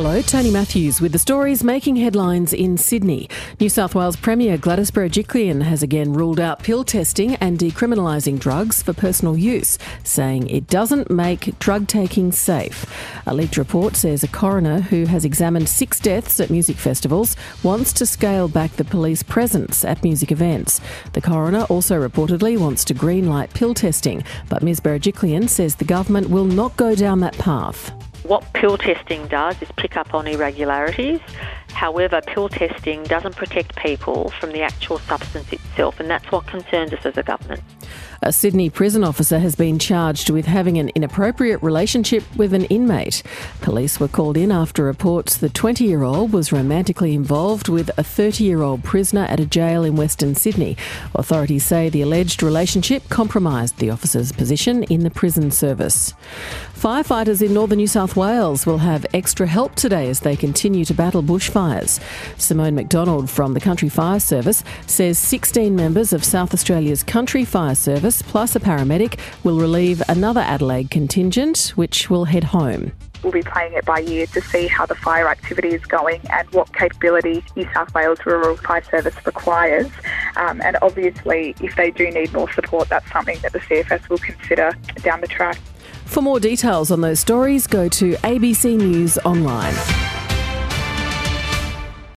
Hello, Tony Matthews with the stories making headlines in Sydney. New South Wales Premier Gladys Berejiklian has again ruled out pill testing and decriminalising drugs for personal use, saying it doesn't make drug taking safe. A leaked report says a coroner who has examined six deaths at music festivals wants to scale back the police presence at music events. The coroner also reportedly wants to greenlight pill testing, but Ms Berejiklian says the government will not go down that path. What pill testing does is pick up on irregularities. However, pill testing doesn't protect people from the actual substance itself, and that's what concerns us as a government. A Sydney prison officer has been charged with having an inappropriate relationship with an inmate. Police were called in after reports the 20 year old was romantically involved with a 30 year old prisoner at a jail in Western Sydney. Authorities say the alleged relationship compromised the officer's position in the prison service. Firefighters in northern New South Wales will have extra help today as they continue to battle bushfires. Simone McDonald from the Country Fire Service says 16 members of South Australia's Country Fire Service plus a paramedic will relieve another Adelaide contingent, which will head home. We'll be playing it by ear to see how the fire activity is going and what capability New South Wales Rural Fire Service requires. Um, and obviously, if they do need more support, that's something that the CFS will consider down the track. For more details on those stories, go to ABC News Online.